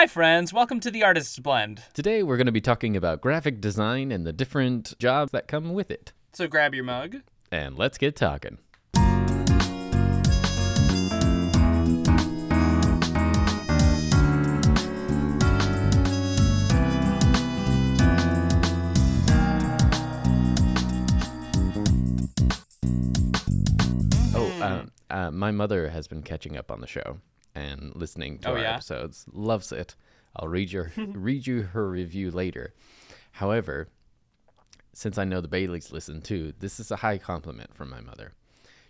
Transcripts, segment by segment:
Hi, friends. Welcome to the Artist's Blend. Today we're going to be talking about graphic design and the different jobs that come with it. So grab your mug. And let's get talking. Oh, um, uh, my mother has been catching up on the show and listening to Oh, our yeah? episodes. Loves it. I'll read your read you her review later. However, since I know the Baileys listen too, this is a high compliment from my mother.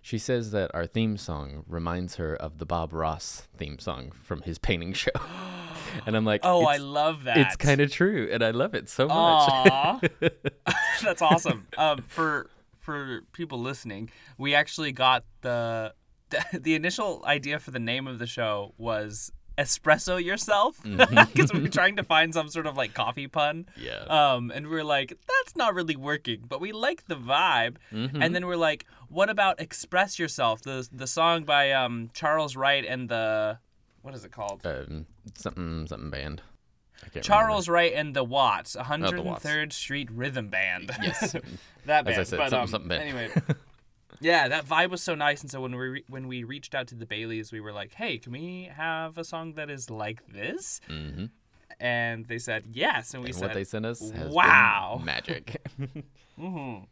She says that our theme song reminds her of the Bob Ross theme song from his painting show. and I'm like, Oh, I love that. it's kind of true, and I love it so much. That's awesome. Um, for for people listening, we actually got the, the the initial idea for the name of the show was espresso yourself because we were trying to find some sort of like coffee pun. yeah. Um, and we were like, that's not really working, but we like the vibe. And then we're like, what about Express Yourself, the the song by um Charles Wright and the what is it called? um, something something band. Charles Wright and the Watts, the 103rd Watts. Street Rhythm Band. Yes. that band. As. I said, but, something, um, something band. Anyway, yeah, that vibe was so nice, and so when we re- when we reached out to the Baileys, we were like, "Hey, can we have a song that is like this?" hmm And they said yes, and we And said, what they sent us "Wow." magic. Mhm.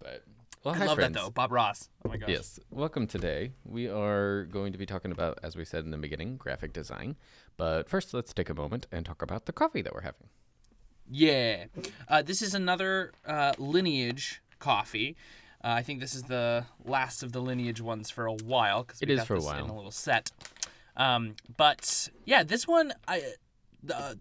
but well, I love friends. that though, Bob Ross. Oh my gosh. Yes, welcome today. We are going to be talking about, as we said in the beginning, graphic design. But first, let's take a moment and talk about the coffee that we're having. Yeah. Uh, this is another uh, lineage coffee. Uh, I think this is the last of the lineage ones for a while because It is for a this in a little set. Um, but yeah, this one I uh,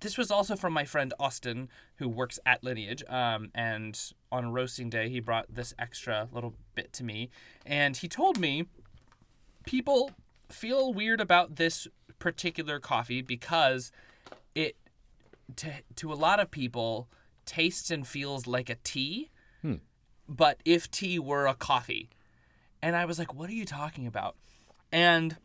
this was also from my friend Austin who works at Lineage. Um, and on roasting day, he brought this extra little bit to me, and he told me people feel weird about this particular coffee because it to to a lot of people tastes and feels like a tea. But if tea were a coffee and i was like what are you talking about and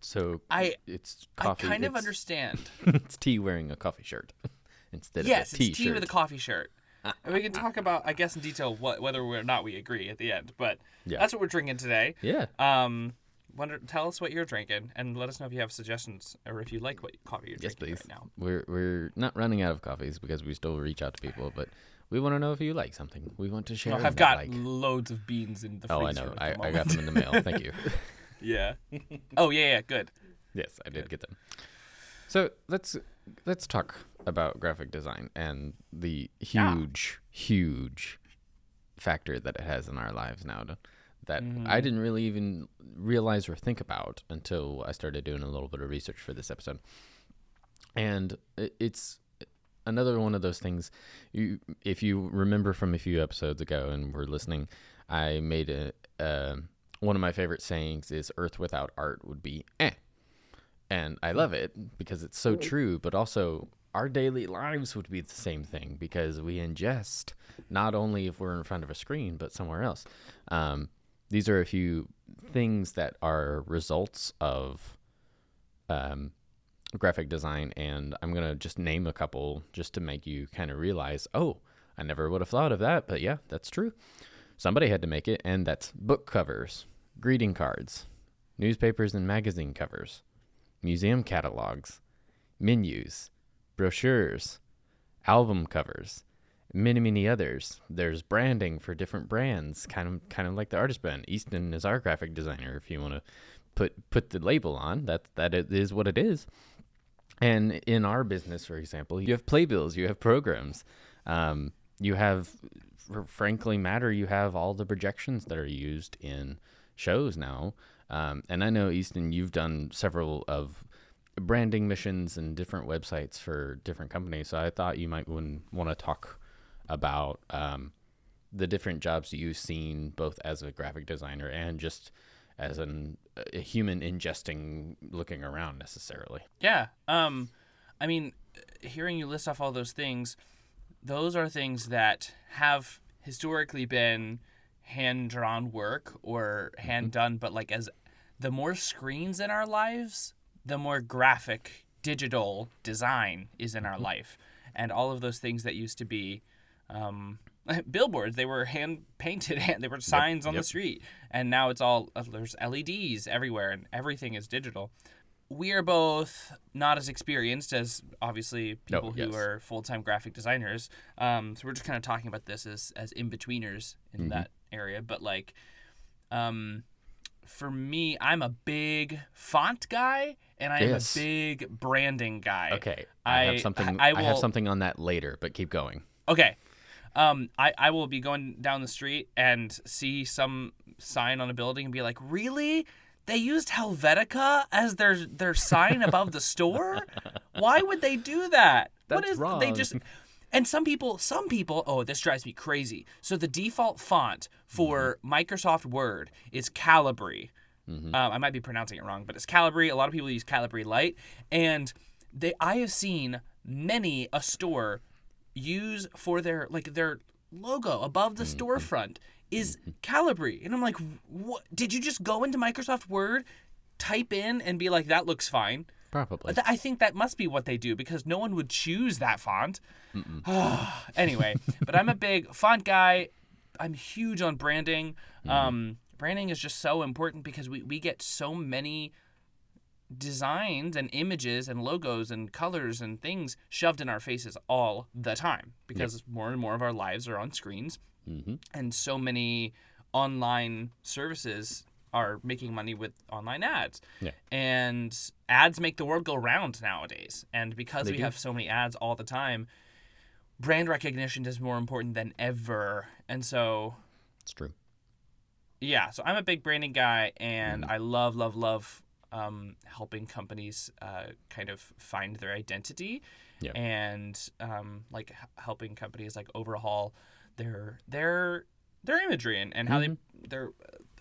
So I- it's coffee. i kind of understand it's tea wearing a coffee shirt instead yes of a it's tea with a coffee shirt ah, and we ah, can ah. talk about i guess in detail what whether or not we agree at the end but Yeah. that's what we're drinking today yeah. um wonder tell us what you're drinking and let us know if you have suggestions or if you like what coffee you're Yes, drinking please. right now We're we're not running out of coffees because we still reach out to people, but we want to know if you like something. We want to share. Oh, I've got like. loads of beans in the Oh, I know. I, I got them in the mail. Thank you. Yeah. oh yeah, yeah, good. Yes, I did get them. So let's let's talk about graphic design and the Yeah. huge, huge factor that it has in our lives now. to- That Mm-hmm. I didn't really even realize or think about until I started doing a little bit of research for this episode. And it's another one of those things. You, if you remember from a few episodes ago and were listening, I made a. Uh, one of my favorite sayings is "Earth without art would be eh." and I love it because it's so true, but also our daily lives would be the same thing because we ingest not only if we're in front of a screen, but somewhere else. Um, these are a few things that are results of um, graphic design, and I'm gonna just name a couple just to make you kind of realize, oh, I never would have thought of that, but yeah, that's true. Somebody had to make it, and that's book covers, greeting cards, newspapers and magazine covers, museum catalogs, menus, brochures, album covers, many many others. There's branding for different brands, kind of kind of like the artist brand. Easton is our graphic designer. If you want to put put the label on, that that is what it is. And in our business, for example, you have playbills, you have programs, um, you have, frankly matter, you have all the projections that are used in shows now. Um, and I know Easton, you've done several of branding missions and different websites for different companies. So I thought you might want to talk about um, the different jobs you've seen, both as a graphic designer and just as an, a human ingesting, looking around necessarily. Yeah. Um, I mean, hearing you list off all those things, those are things that have historically been hand drawn work or hand done, but like as the more screens in our lives, the more graphic digital design is in our life, and all of those things that used to be. Um, billboards they were hand painted and they were signs on yep. the street and now it's all uh, there's leds everywhere and everything is digital we are both not as experienced as obviously No, people who yes. are full-time graphic designers um, so we're just kind of talking about this as, as in-betweeners in Mm-hmm. that area but like um, for me i'm a big font guy and i am a big branding guy Okay, I, I- have something. I I, have something on that later, but keep going. Okay. Um, I, I will be going down the street and see some sign on a building and be like, really? They used Helvetica as their their sign above the store? Why would they do that? what That's is they wrong. just and some people some people oh this drives me crazy. So the default font for Mm-hmm. Microsoft Word is Calibri. Um, I might be pronouncing it wrong, but it's Calibri. A lot of people use Calibri Light, and they I have seen many a store use for their like their logo above the mm-hmm. storefront is mm-hmm. Calibri, and I'm like, what? Did you just go into Microsoft Word, type in, and be like, that looks fine? Probably. I think that must be what they do because no one would choose that font. anyway, but I'm a big font guy. I'm huge on branding. Mm-hmm. Um, branding is just so important because we, we get so many designs and images and logos and colors and things shoved in our faces all the time because more and more of our lives are on screens hmm and so many online services are making money with online ads. Yeah. And ads make the world go round nowadays. And because They we do. have so many ads all the time, brand recognition is more important than ever. And so, It's true. yeah, so I'm a big branding guy and Mm. I love, love, love um, helping companies uh, kind of find their identity Yeah. and um, like h- helping companies like overhaul their their their imagery and, and how Mm-hmm. they they're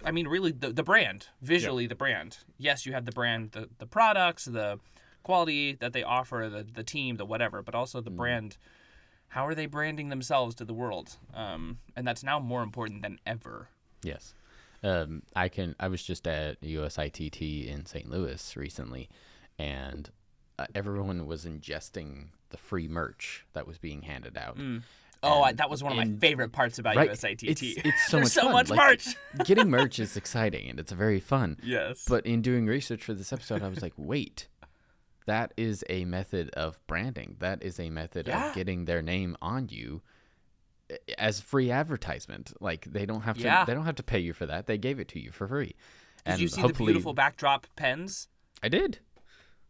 I mean really the, the brand visually the brand yes you have the brand the, the products the quality that they offer the, the team the whatever but also Mm-hmm. the brand how are they branding themselves to the world um, and that's now more important than ever Yes. Um, I can. I was just at USITT in St. Louis recently, and uh, everyone was ingesting the free merch that was being handed out. oh I, And that was one of my favorite parts about Right. USITT It's, it's so much so fun. much Like, merch getting merch is exciting and it's very fun. yes But in doing research for this episode, I was like, wait, that is a method of branding. That is a method Yeah. of getting their name on you as free advertisement. Like they don't have to Yeah. they don't have to pay you for that. They gave it to you for free. did you see the beautiful backdrop pens I did.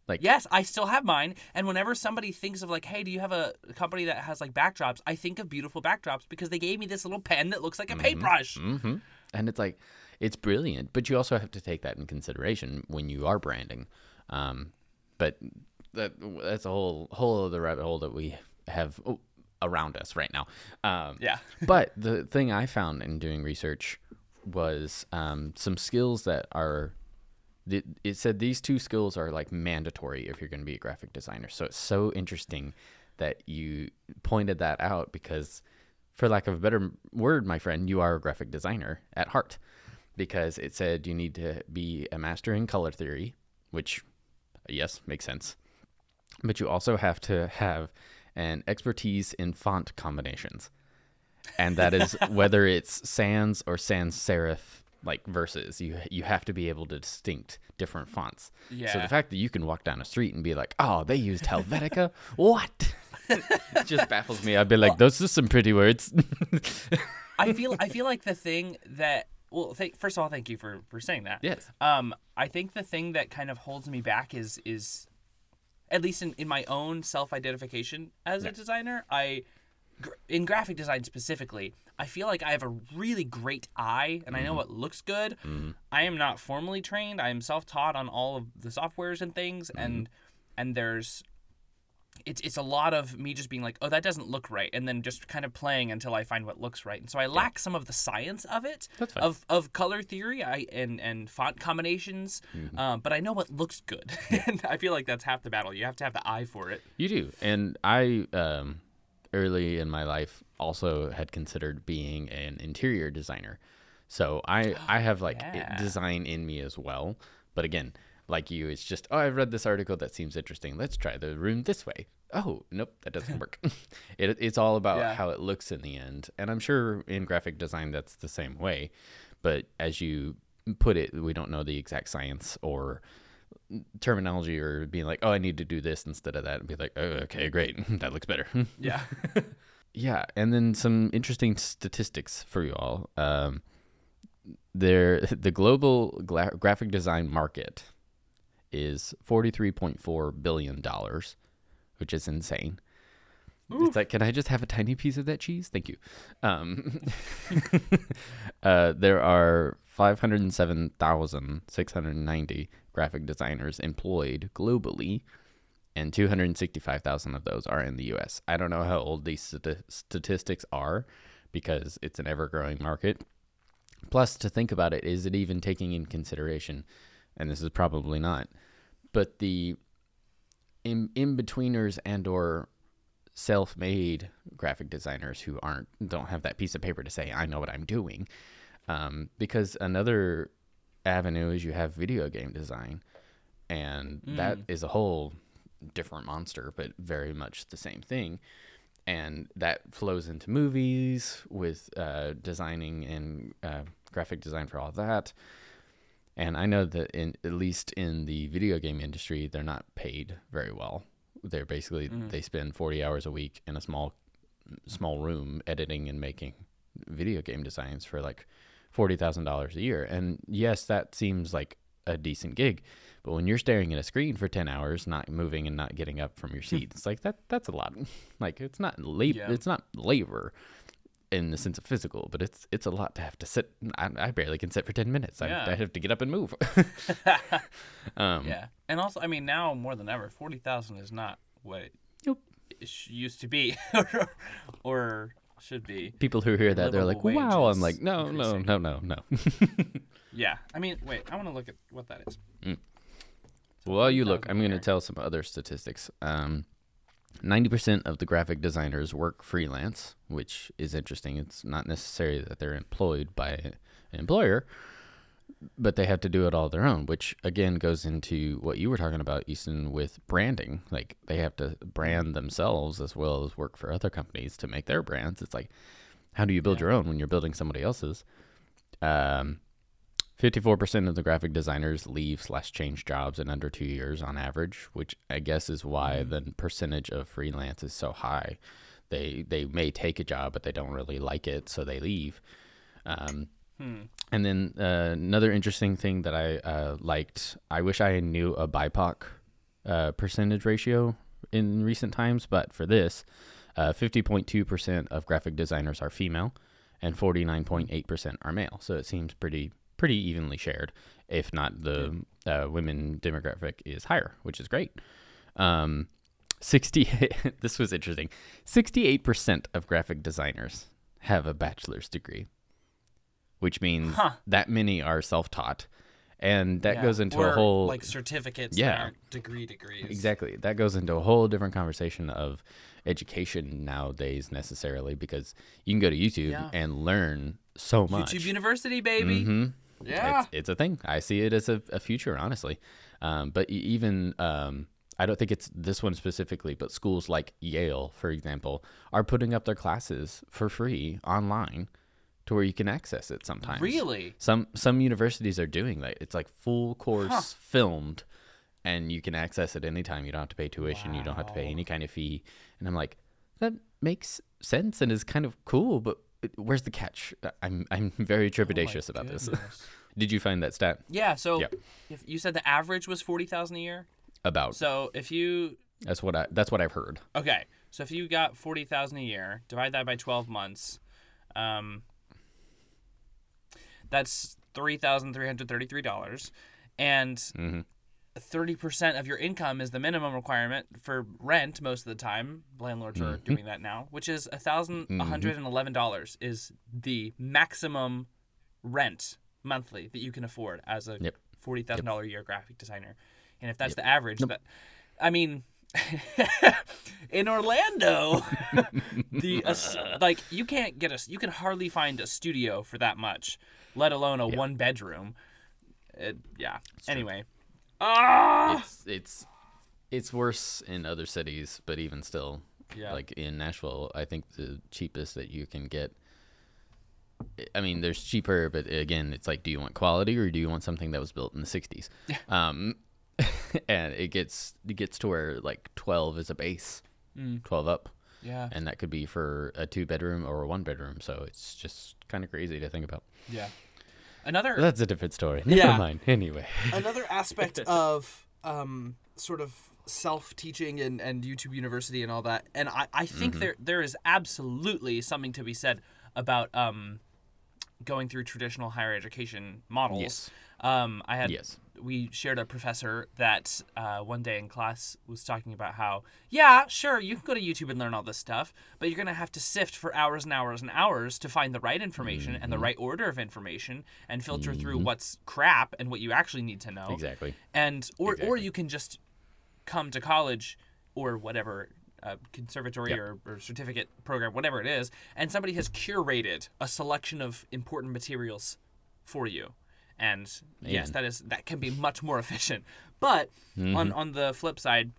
Like Yes, I still have mine. And whenever somebody thinks of like, hey, do you have a company that has like backdrops? I think of beautiful backdrops because they gave me this little pen that looks like a paintbrush. hmm And it's like, it's brilliant, but you also have to take that in consideration when you are branding. Um, but that that's a whole whole other rabbit hole that we have oh, around us right now. Um, Yeah. but the thing I found in doing research was um, some skills that are. It, it said these two skills are like mandatory if you're going to be a graphic designer. So it's so interesting that you pointed that out because, for lack of a better word, my friend, you are a graphic designer at heart. Because it said you need to be a master in color theory, which, yes, makes sense. But you also have to have an expertise in font combinations. And that is whether it's sans or sans serif like verses you you have to be able to distinct different fonts. Yeah. so the fact that you can walk down a street and be like oh they used helvetica? What? It just baffles me. I'd be like those are some pretty words. I feel I feel like the thing that well, th- first of all, thank you for for saying that. yes. Um, I think the thing that kind of holds me back is is, at least in, in my own self identification as a designer, I, in graphic design specifically, I feel like I have a really great eye and I know mm-hmm. what looks good. Mm-hmm. I am not formally trained. I am self taught on all of the softwares and things, mm-hmm. and and there's. It's, it's a lot of me just being like, oh, that doesn't look right, and then just kind of playing until I find what looks right. And so I lack some of the science of it, That's fine. of of color theory I, and and font combinations, Mm-hmm. um, but I know what looks good, and I feel like that's half the battle. You have to have the eye for it. You do. And I, um, early in my life, also had considered being an interior designer. So I, I have like Yeah. design in me as well. But again, like you, it's just, oh, I've read this article that seems interesting. Let's try the room this way. Oh, nope, that doesn't work. it, it's all about Yeah. how it looks in the end. And I'm sure in graphic design that's the same way. But as you put it, we don't know the exact science or terminology or being like, oh, I need to do this instead of that, and be like, oh, okay, great, that looks better. Yeah. Yeah, and then some interesting statistics for you all. Um, there, the global gla- graphic design market is forty-three point four billion dollars, which is insane. It's like, can I just have a tiny piece of that cheese? Thank you. Um, uh, there are five hundred seven thousand six hundred ninety graphic designers employed globally, and 265,000 of those are in the US. I don't know how old these stati- statistics are because it's an ever growing market. Plus, to think about it, is it even taking in consideration, and this is probably not, but the in, in betweeners and or self-made graphic designers who aren't don't have that piece of paper to say I know what I'm doing, um, because another avenue is you have video game design, and that is a whole different monster, but very much the same thing. And that flows into movies with uh, designing and uh, graphic design for all that. And I know that in at least in the video game industry, they're not paid very well. They're basically mm. they spend forty hours a week in a small small room editing and making video game designs for like forty thousand dollars a year. And yes, that seems like a decent gig, but when you're staring at a screen for ten hours, not moving and not getting up from your seat, it's like that. That's a lot. like it's not labor. Yeah. It's not labor in the sense of physical, but it's it's a lot to have to sit. I, I barely can sit for ten minutes. I, Yeah. I have to get up and move. um, Yeah, and also, I mean, now more than ever, forty thousand is not what it Nope. used to be, or, or should be. People who hear that, they're like, "Wow!" I'm like, "No, no, increasing. no, no, no." Yeah, I mean, wait, I want to look at what that is. While you look, I'm going to tell some other statistics. Um, 90% of the graphic designers work freelance, which is interesting. It's not necessary that they're employed by an employer, but they have to do it all their own, which again goes into what you were talking about, Easton, with branding. Like they have to brand themselves as well as work for other companies to make their brands. It's like, how do you build Yeah. your own when you're building somebody else's? Um, 54% of the graphic designers leave slash change jobs in under two years on average, which I guess is why Mm-hmm. the percentage of freelance is so high. They they may take a job, but they don't really like it, so they leave. Um, Hmm. and then uh, another interesting thing that I uh, liked, I wish I knew a BIPOC uh, percentage ratio in recent times, but for this, uh, 50.2% of graphic designers are female and 49.8% are male. So it seems pretty pretty evenly shared, if not the uh, women demographic is higher, which is great. Um, 60 this was interesting. 68% of graphic designers have a bachelor's degree, which means Huh. that many are self-taught. And that Yeah, goes into or, a whole like certificates. Yeah. degree degrees. Exactly. That goes into a whole different conversation of education nowadays necessarily because you can go to YouTube Yeah. and learn so much. YouTube University, baby. hmm Yeah. It's, it's a thing. I see it as a, a future, honestly. Um, but even um, I don't think it's this one specifically, but schools like Yale, for example, are putting up their classes for free online to where you can access it sometimes. Really? Some some universities are doing that. It's like full course Huh. filmed, and you can access it anytime. You don't have to pay tuition. You don't have to pay any kind of fee. And I'm like, that makes sense and is kind of cool, but where's the catch? Uh, I'm I'm very oh trepidatious oh about goodness. this. Did you find that stat? Yeah. So yeah. if you said the average was forty thousand a year. About. So if you. That's what I. That's what I've heard. Okay. So if you got forty thousand a year, divide that by twelve months. Um. That's three thousand three hundred thirty-three dollars, and mm-hmm. 30% of your income is the minimum requirement for rent most of the time. Landlords mm-hmm. are doing that now, which is $1,111 mm-hmm. dollars is the maximum rent monthly that you can afford as a yep. $40,000 yep. a year graphic designer. And if that's yep. the average, nope. I mean, in Orlando, the uh, like you can't get a you can hardly find a studio for that much, let alone a one bedroom. It, yeah. It's anyway, Ah. It's it's it's worse in other cities, but even still, Yeah. like in Nashville, I think the cheapest that you can get. I mean, there's cheaper, but again, it's like, do you want quality or do you want something that was built in the '60s? Um, and it gets it gets to where like 12 is a base, Mm. 12 up, Yeah. and that could be for a two bedroom or a one bedroom. So it's just kind of crazy to think about. Yeah. Another But that's a different story. Never Yeah. mind. Anyway, another aspect of um, sort of self-teaching and, and YouTube University and all that, and I, I think Mm-hmm. there there is absolutely something to be said about um, going through traditional higher education models. Yes. Um, I had Yes. we shared a professor that uh, one day in class was talking about how yeah sure you can go to youtube and learn all this stuff but you're going to have to sift for hours and hours and hours to find the right information and Mm-hmm. the right order of information and filter through what's crap and what you actually need to know exactly. and or or you can just come to college or whatever uh, conservatory Yep. or, or certificate program whatever it is and somebody has curated a selection of important materials for you. And yes that is that can be much more efficient. But on on the flip side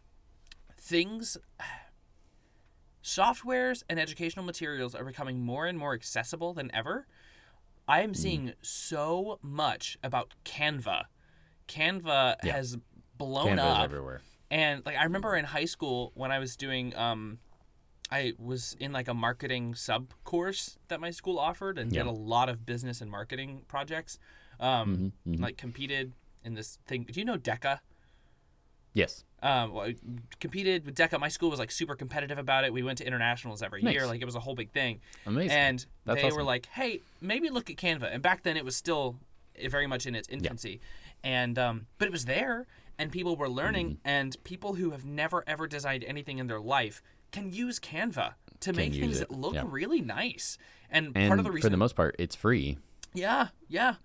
things softwares and educational materials are becoming more and more accessible than ever. I am seeing so much about canva. Canva Yeah. has blown Canva's up everywhere. And like I remember in high school when I was doing um I was in like a marketing sub course that my school offered and Yeah. did a lot of business and marketing projects. Um Mhm, mhm. like competed in this thing. Do you know DECA? Yes. Um well, I competed with DECA. My school was like super competitive about it. We went to internationals every year. Like it was a whole big thing. Amazing. And That's they were like, "Hey, maybe look at Canva." And back then, it was still very much in its infancy, and um, but it was there, and people were learning, Mm-hmm. and people who have never ever designed anything in their life can use Canva to make things it, look yeah. really nice. And, and part of the reason for the most part, it's free. yeah, yeah.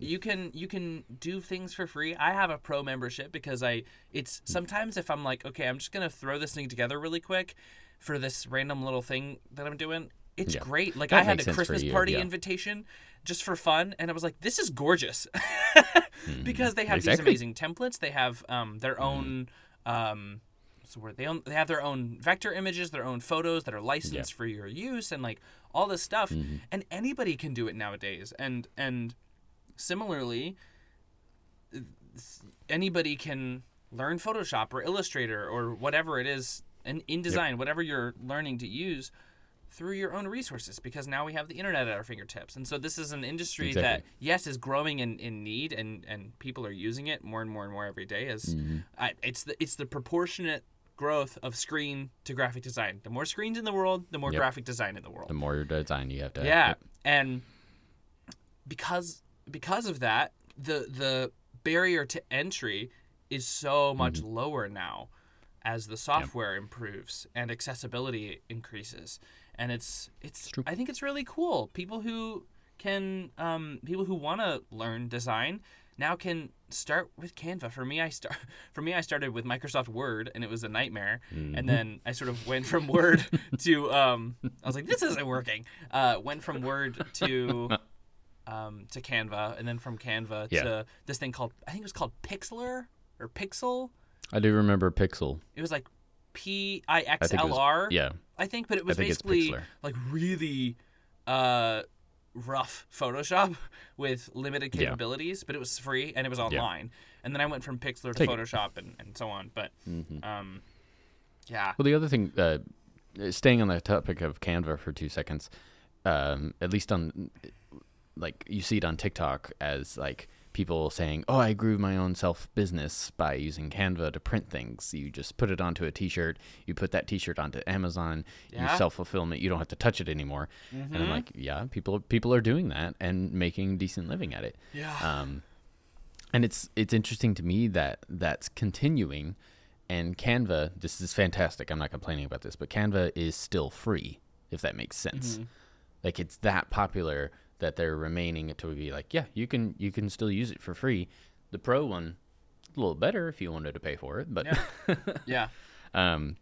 You can you can do things for free. I have a pro membership because I it's sometimes if I'm like, okay, I'm just gonna throw this thing together really quick for this random little thing that I'm doing. It's Yeah. great. Like That I had a Christmas party yeah. invitation just for fun, and I was like, this is gorgeous because they have these Mm-hmm. Exactly. Mm-hmm. amazing templates. They have um, their own. Um, what's the word? They own, they have their own vector images, their own photos that are licensed for your use, and like all this stuff. Mm-hmm. And anybody can do it nowadays. And and similarly, anybody can learn Photoshop or Illustrator or whatever it is in InDesign, whatever you're learning to use through your own resources because now we have the internet at our fingertips. And so this is an industry that yes is growing in, in need and, and people are using it more and more and more every day as Mm-hmm. I, it's the it's the proportionate growth of screen to graphic design. The more screens in the world, the more Yep. graphic design in the world. The more your design you have to. have. Yeah, Yep. and because because of that, the the barrier to entry is so much Mm-hmm. lower now as the software improves and accessibility increases. And it's it's true. I think it's really cool. People who can um, people who want to learn design now can start with Canva. For me, I start for me I started with Microsoft Word and it was a nightmare. Mm-hmm. And then I sort of went from Word to um, I was like, this isn't working. Uh, went from Word to um, to Canva, and then from Canva Yeah. to this thing called I think it was called Pixlr or Pixel. I do remember Pixel. It was like P I I X think it L was- R. Yeah. I think, but it was basically like really uh, rough Photoshop with limited Yeah. capabilities, but it was free and it was online. And then I went from Pixlr to Take. Photoshop and, and so on. But Mhm. um, yeah, Well, the other thing, uh, staying on the topic of Canva for two seconds, um, at least on, like, you see it on TikTok as like people saying, "Oh, I grew my own self business by using Canva to print things." You just put it onto a T-shirt. You put that T-shirt onto Amazon. Yeah. You self fulfillment. You don't have to touch it anymore. And Mm-hmm. I'm like, yeah, people people are doing that and making decent living at it. yeah, Um, and it's it's interesting to me that that's continuing, and Canva. This is fantastic. I'm not complaining about this, but Canva is still free, if that makes sense. Like it's that popular that they're remaining to be like, yeah, you can you can still use it for free. The pro one, a little better if you wanted to pay for it, but yeah, um,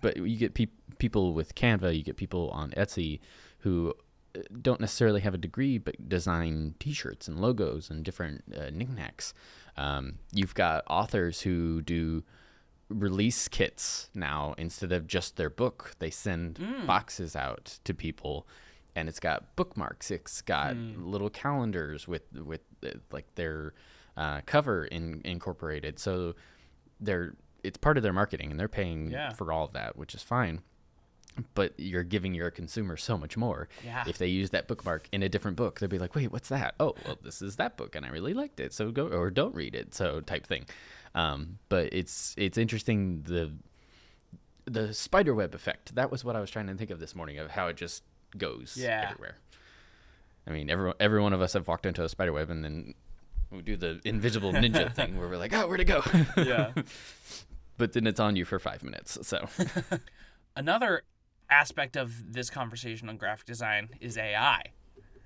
but you get peop people with Canva, you get people on Etsy who uh, don't necessarily have a degree but design T-shirts and logos and different uh, knickknacks. Um, you've got authors who do release kits now instead of just their book. They send boxes out to people, and it's got bookmarks. It's got little calendars with with uh, like their uh, cover in, incorporated. So they're it's part of their marketing, and they're paying Yeah. for all of that, which is fine. But you're giving your consumer so much more. Yeah. If they use that bookmark in a different book, they'll be like, "Wait, what's that? Oh, well, this is that book, and I really liked it. So go or don't read it." So type thing. Um, but it's it's interesting the the spider web effect. That was what I was trying to think of this morning of how it just goes Yeah. everywhere. I mean, every every one of us have walked into a spider web and then we do the invisible ninja thing where we're like, "Oh, where to go?" Yeah. but then it's on you for five minutes. So Another aspect of this conversation on graphic design is AI.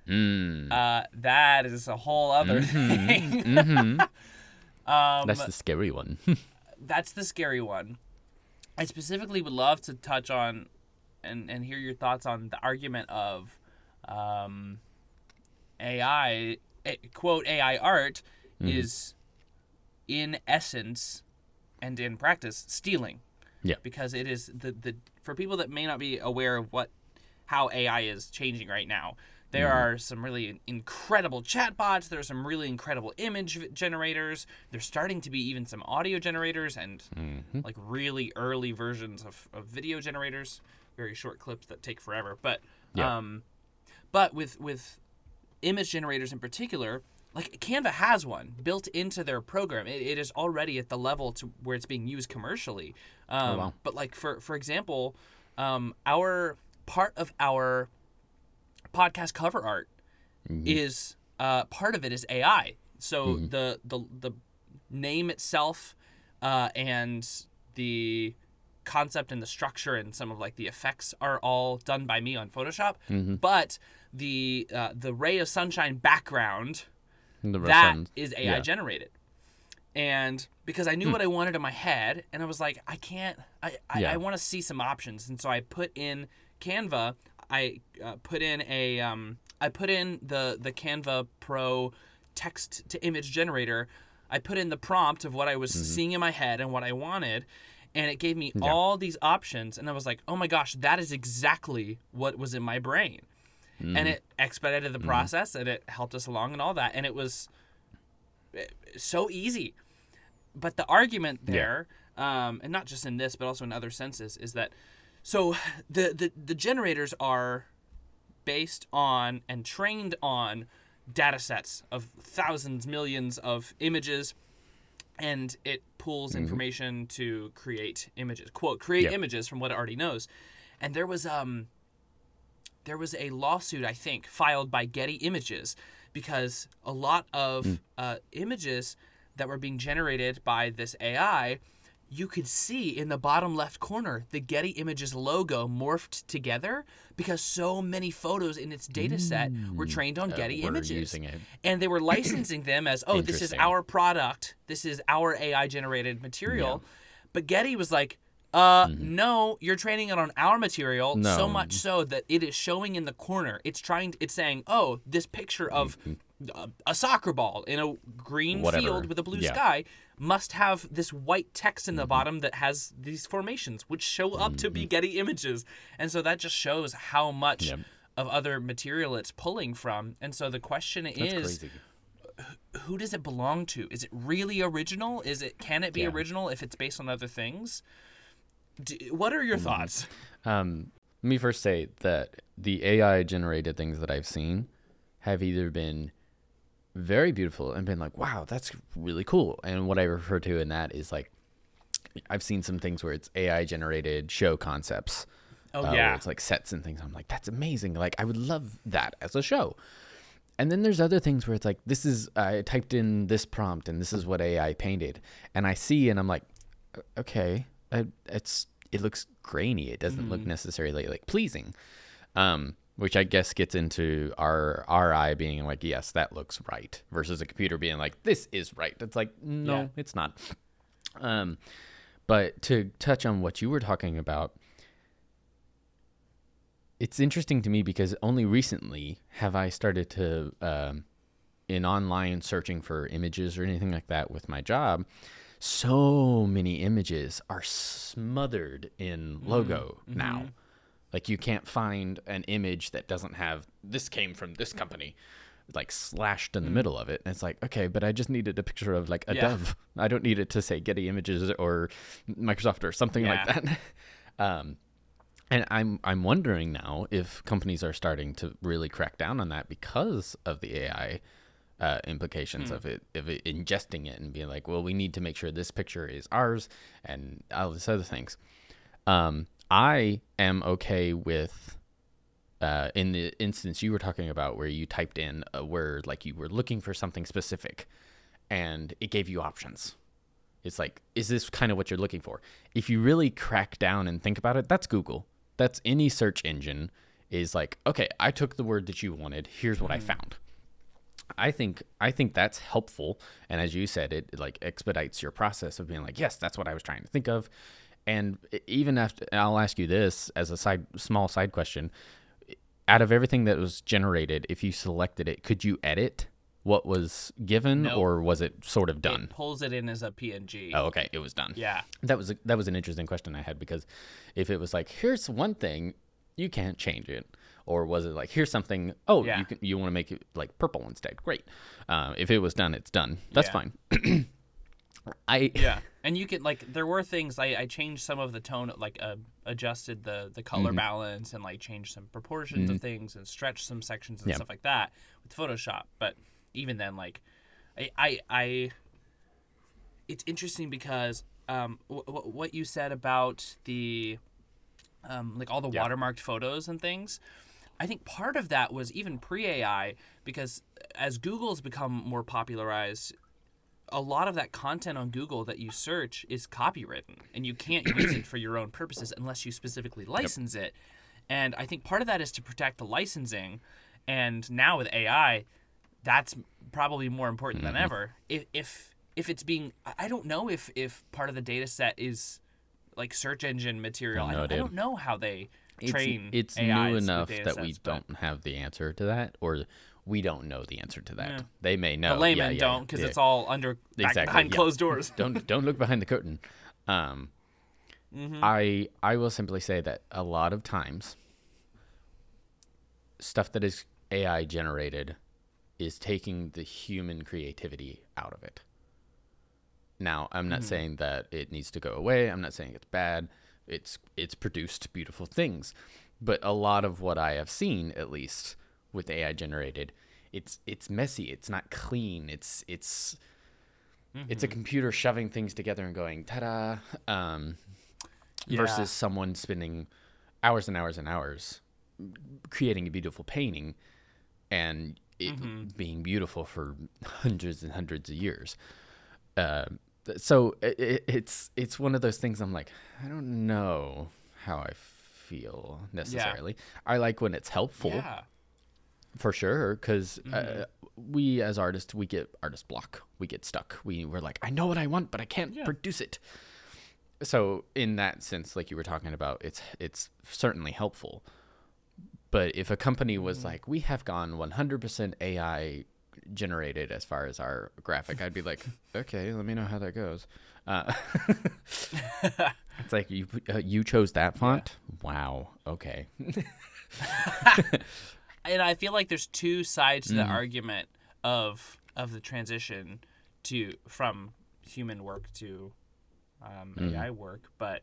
mm. Uh, that is a whole other thing. hmm Um, that's the scary one. that's the scary one. I specifically would love to touch on and, and hear your thoughts on the argument of um, AI, eh, quote, AI art is in essence and in practice stealing. Yeah. Because it is the, the for people that may not be aware of what how AI is changing right now. There are some really incredible chatbots. There are some really incredible image generators. There's starting to be even some audio generators and like really early versions of, of video generators. Very short clips that take forever. But Yeah. um, but with with image generators in particular, like Canva has one built into their program. It, it is already at the level to where it's being used commercially. Um, wow. But like for for example, um, our part of our podcast cover art is uh, part of it is AI. So the the the name itself uh, and the concept and the structure and some of like the effects are all done by me on Photoshop. But the uh, the ray of sunshine background that is AI yeah. generated. And because I knew what I wanted in my head, and I was like, I can't, I, I, Yeah. I want to see some options. And so I put in Canva, I uh, put in a, um, I put in the, the Canva Pro text to image generator. I put in the prompt of what I was seeing in my head and what I wanted. And it gave me all these options. And I was like, oh my gosh, that is exactly what was in my brain. And it expedited the process and it helped us along and all that and it was eh, so easy. But the argument there um, and not just in this but also in other senses is that so the, the the generators are based on and trained on data sets of thousands millions of images and it pulls information to create images quote create Yep. images from what it already knows. And there was um there was a lawsuit, I think, filed by Getty Images because a lot of uh, images that were being generated by this AI, you could see in the bottom left corner the Getty Images logo morphed together because so many photos in its data set were trained on Getty Images. And they were licensing them as, oh, this is our product. This is our AI generated material. But Getty was like, uh, no, you're training it on our material so Mm-hmm. Much so that it is showing in the corner. It's trying, it's saying, oh, this picture of a, a soccer ball in a green Mm-hmm. Whatever. field with a blue Yeah. Mm-hmm. sky must have this white text in the bottom that has these formations, which show up to be Getty images. And so that just shows how much Yep. of other material it's pulling from. And so the question That's is, crazy. who does it belong to? Is it really original? Is it can it be Yeah. original if it's based on other things? D what are Mm-hmm. your thoughts? Um, let me first say that the AI generated things that I've seen have either been very beautiful and been like, wow, that's really cool. And what I refer to in that is like, I've seen some things where it's AI generated show concepts. Oh uh, yeah, it's like sets and things. I'm like, that's amazing. Like, I would love that as a show. And then there's other things where it's like, this is I typed in this prompt and this is what AI painted, and I see and I'm like, okay, it's it looks grainy. It doesn't look necessarily like pleasing. Um, which I guess gets into our our eye being like, yes, that looks right, versus a computer being like, this is right. It's like, no, Yeah. it's not. Um, but to touch on what you were talking about, it's interesting to me because only recently have I started to, um, in online searching for images or anything like that with my job, so many images are smothered in logo now. Like you can't find an image that doesn't have this came from this company like slashed in the middle of it. And it's like, okay, but I just needed a picture of like a Yeah. dove. I don't need it to say Getty Images or Microsoft or something like that. um, and I'm I'm wondering now if companies are starting to really crack down on that because of the AI uh, implications of it of it ingesting it and being like, well, we need to make sure this picture is ours and all this other things. Um, I am okay with uh, in the instance you were talking about where you typed in a word like you were looking for something specific and it gave you options. It's like, is this kind of what you're looking for? If you really crack down and think about it, that's Google. That's any search engine is like, okay, I took the word that you wanted. Here's what I found. I think I think that's helpful, and as you said, it, like expedites your process of being like, yes, that's what I was trying to think of. And even after, I'll ask you this as a side small side question: out of everything that was generated, if you selected it, could you edit what was given, No. or was it sort of done? It pulls it in as a PNG. Oh, okay, it was done. Yeah. That was a, that was an interesting question I had because if it was like here's one thing you can't change it or was it like here's something oh Yeah. you can you want to make it like purple instead great uh, if it was done it's done that's Yeah. fine I Yeah. And you could like there were things I, I changed some of the tone like uh, adjusted the the color Mm-hmm. balance and like changed some proportions of things and stretched some sections and Yeah. stuff like that with Photoshop. But even then like I I, I it's interesting because um w- w- what you said about the um like all the Yeah. watermarked photos and things I think part of that was even pre AI because as Google's become more popularized, a lot of that content on Google that you search is copywritten and you can't use it for your own purposes unless you specifically license it. And I think part of that is to protect the licensing. And now with AI, that's probably more important than mm-hmm. ever. If, if if it's being, I- I don't know if if part of the data set is like search engine material. I no don't, I don't know how they train. it's AIs new enough that we but- don't have the answer to that or we don't know the answer to that Yeah. they may know The laymen yeah, yeah, don't because it's all under Exactly, behind closed doors. don't don't look behind the curtain. Um, Mm-hmm. I I will simply say that a lot of times, stuff that is AI generated is taking the human creativity out of it. Now, I'm not saying that it needs to go away. I'm not saying it's bad. It's it's produced beautiful things, but a lot of what I have seen, at least with AI generated, it's it's messy. It's not clean. It's it's it's a computer shoving things together and going ta-da um, Yeah. versus someone spending hours and hours and hours creating a beautiful painting and it being beautiful for hundreds and hundreds of years uh, so i i it's it's one of those things i'm like i don't know how i feel necessarily i like when it's helpful Yeah. For sure because uh, we as artists we get artist block we get stuck. We we're like i know what i want but i can't Yeah. produce it. So in that sense like you were talking about it's it's certainly helpful. But if a company was like we have gone 100% ai generated as far as our graphic i'd be like okay let me know how that goes. Uh, it's like you uh, you chose that font? Wow. Okay and I feel like there's two sides to the Mm-hmm. argument of of the transition to from human work to um, Mm-hmm. AI work, but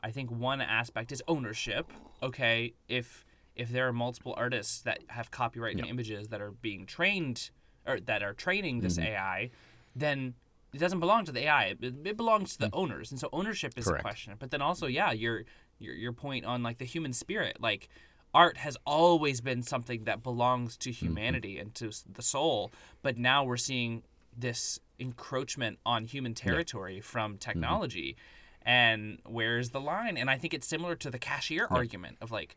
I think one aspect is ownership. Okay, if if there are multiple artists that have copyright Yeah. images that are being trained or that are training this Mm-hmm. AI, then it doesn't belong to the AI. It, it belongs to the owners, and so ownership is Mm. Correct. a question. But then also, yeah, your your your point on like the human spirit, like art has always been something that belongs to Mm-hmm. humanity and to the soul, but now we're seeing this encroachment on human territory from technology. And where's the line? And I think it's similar to the cashier argument of like,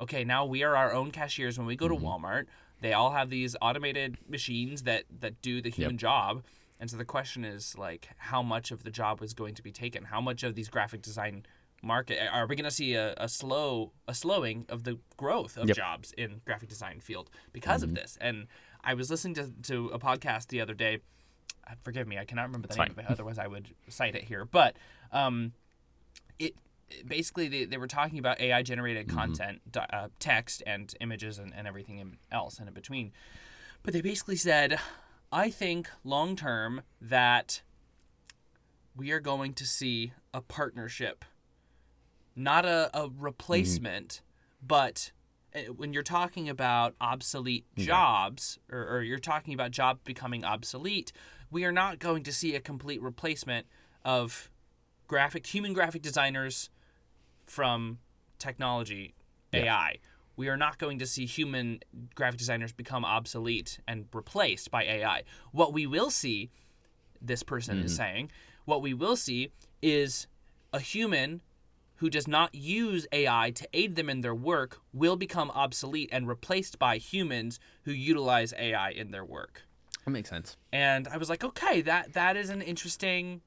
okay, now we are our own cashiers when we go to Walmart. They all have these automated machines that that do the human job. And so the question is like how much of the job is going to be taken? How much of these graphic design market? Are we going to see a, a slow a slowing of the growth of Yep. jobs in graphic design field because Mm-hmm. of this? And I was listening to, to a podcast the other day. uh, Forgive me, I cannot remember the It's name fine. of it. Otherwise, I would cite it here. But um, it it- basically they, they were talking about AI generated Mm-hmm. content, uh, text and images and, and everything else and in between. But they basically said, I think long term that we are going to see a partnership, not a, a replacement, but uh, when you're talking about obsolete jobs or, or you're talking about job becoming obsolete, we are not going to see a complete replacement of graphic human graphic designers from technology AI. We are not going to see human graphic designers become obsolete and replaced by AI. What we will see, this person is saying, what we will see is a human who does not use AI to aid them in their work will become obsolete and replaced by humans who utilize AI in their work. That makes sense. And I was like, okay, that that is an interesting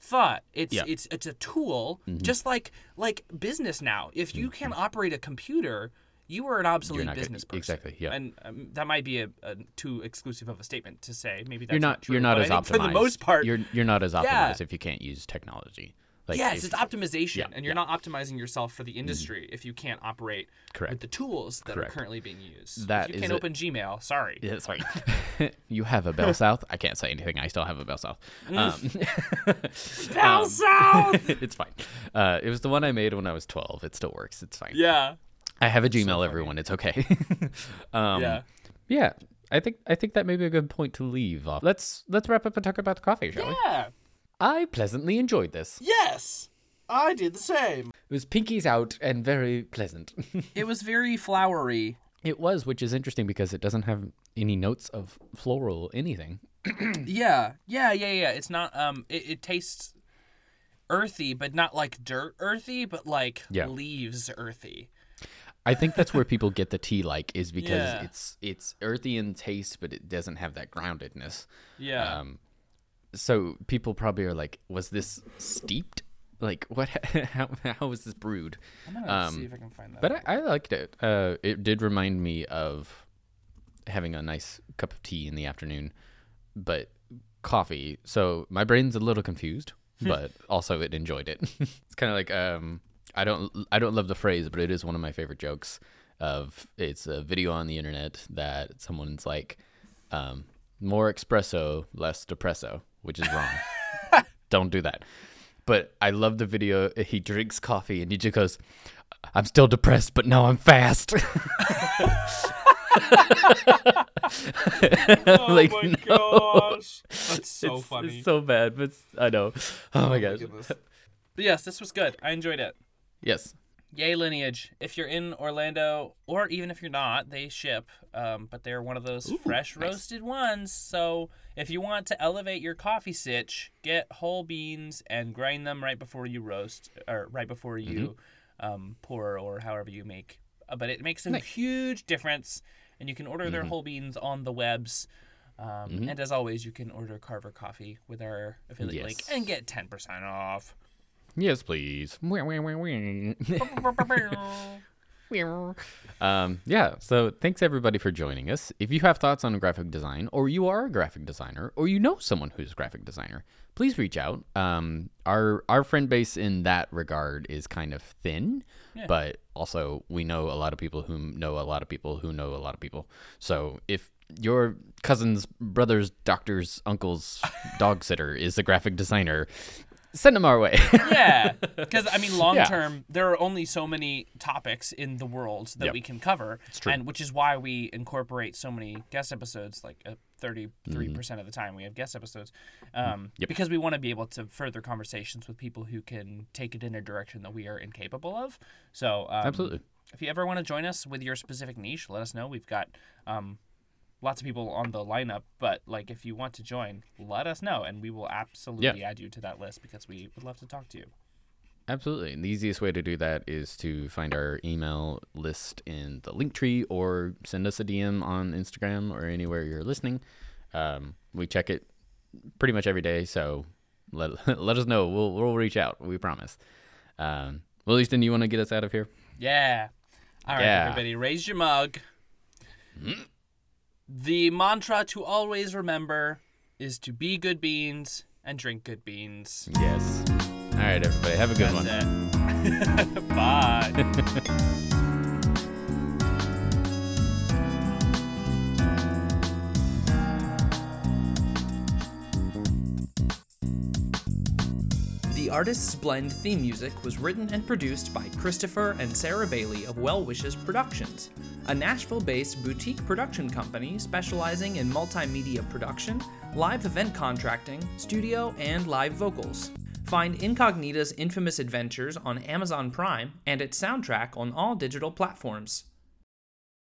thought. It's Yeah. Mm-hmm. it's it's a tool, just like like business now. If you can't operate a computer, you are an obsolete not gonna- business person. exactly, yeah. And um, that might be a, a too exclusive of a statement to say. Maybe that's you're not true, you're not as optimized. For the most part, you're you're not as optimized Yeah. if you can't use technology. Like yes, it's optimization, yeah, Mm-hmm. and you're not optimizing yourself for the industry if you can't operate Correct. with the tools that Correct. are currently being used. That if you can't open Gmail, sorry. Yeah, sorry. you have a Bell South. I can't say anything. I still have a Bell South. Um, Bell um, South! it's fine. Uh, it was the one I made when I was 12. It still works. It's fine. yeah, I have a Gmail. funny. everyone, it's okay. um, yeah. yeah. I think I think that may be a good point to leave off. Let's let's wrap up and talk about the coffee, shall we? Yeah. I pleasantly enjoyed this. Yes, I did the same. It was pinkies out and very pleasant. It was very flowery. it was, which is interesting because it doesn't have any notes of floral anything. Yeah, yeah, yeah, yeah. It's not. Um, it, it tastes earthy, but not like dirt earthy, but like Yeah. leaves earthy. I think that's where people get the tea like is because Yeah. it's it's earthy in taste, but it doesn't have that groundedness. Yeah. Um, so people probably are like, was this steeped? Like what? How how was this brewed? I'm gonna um, see if I can find that. But I, I liked it. Uh, it did remind me of having a nice cup of tea in the afternoon, but coffee. So my brain's a little confused, but also it enjoyed it. it's kind of like um, I don't I don't love the phrase, but it is one of my favorite jokes. Of it's a video on the internet that someone's like, um, more espresso, less depresso, which is wrong. don't do that. But I love the video. He drinks coffee and he just goes, I'm still depressed, but now I'm fast. oh like, my no. gosh, that's so it's, funny. It's so bad, but I know. Oh, oh, my gosh. goodness. But yes, this was good. I enjoyed it. Yes. Yay, Lineage. If you're in Orlando, or even if you're not, they ship. Um, but they're one of those fresh nice. roasted ones. So if you want to elevate your coffee sitch, get whole beans and grind them right before you roast, or right before you um, pour, or however you make. Uh, but it makes a Nice. huge difference. And you can order their whole beans on the webs. Um, And as always, you can order Carver Coffee with our affiliate link and get 10% off. Yes, please. um, yeah, so thanks everybody for joining us. If you have thoughts on graphic design, or you are a graphic designer, or you know someone who's a graphic designer, please reach out. Um, our our friend base in that regard is kind of thin, but also we know a lot of people who know a lot of people who know a lot of people. So if your cousin's brother's doctor's uncle's dog sitter is a graphic designer, send them our way. yeah, because I mean, long Yeah. term, there are only so many topics in the world that Yep. we can cover, true. and which is why we incorporate so many guest episodes. Like thirty-three percent of the time, we have guest episodes, um, Mm-hmm. Yep. because we want to be able to further conversations with people who can take it in a direction that we are incapable of. So, um, Absolutely. if you ever want to join us with your specific niche, let us know. We've got um, lots of people on the lineup, but like if you want to join, let us know, and we will absolutely add you to that list because we would love to talk to you. Absolutely. And the easiest way to do that is to find our email list in the link tree or send us a DM on Instagram or anywhere you're listening. Um, we check it pretty much every day, so let let us know. We'll we'll reach out. We promise. Um, Well, Easton, you want to get us out of here? Yeah. All right, Yeah. everybody, raise your mug. The mantra to always remember is to be good beans and drink good beans. Yes. All right, everybody. Have a good one. That's it. Bye. Artist's Blend theme music was written and produced by Christopher and Sarah Bailey of Well Wishes Productions, a Nashville based boutique production company specializing in multimedia production, live event contracting, studio, and live vocals. Find Incognita's infamous adventures on Amazon Prime and its soundtrack on all digital platforms.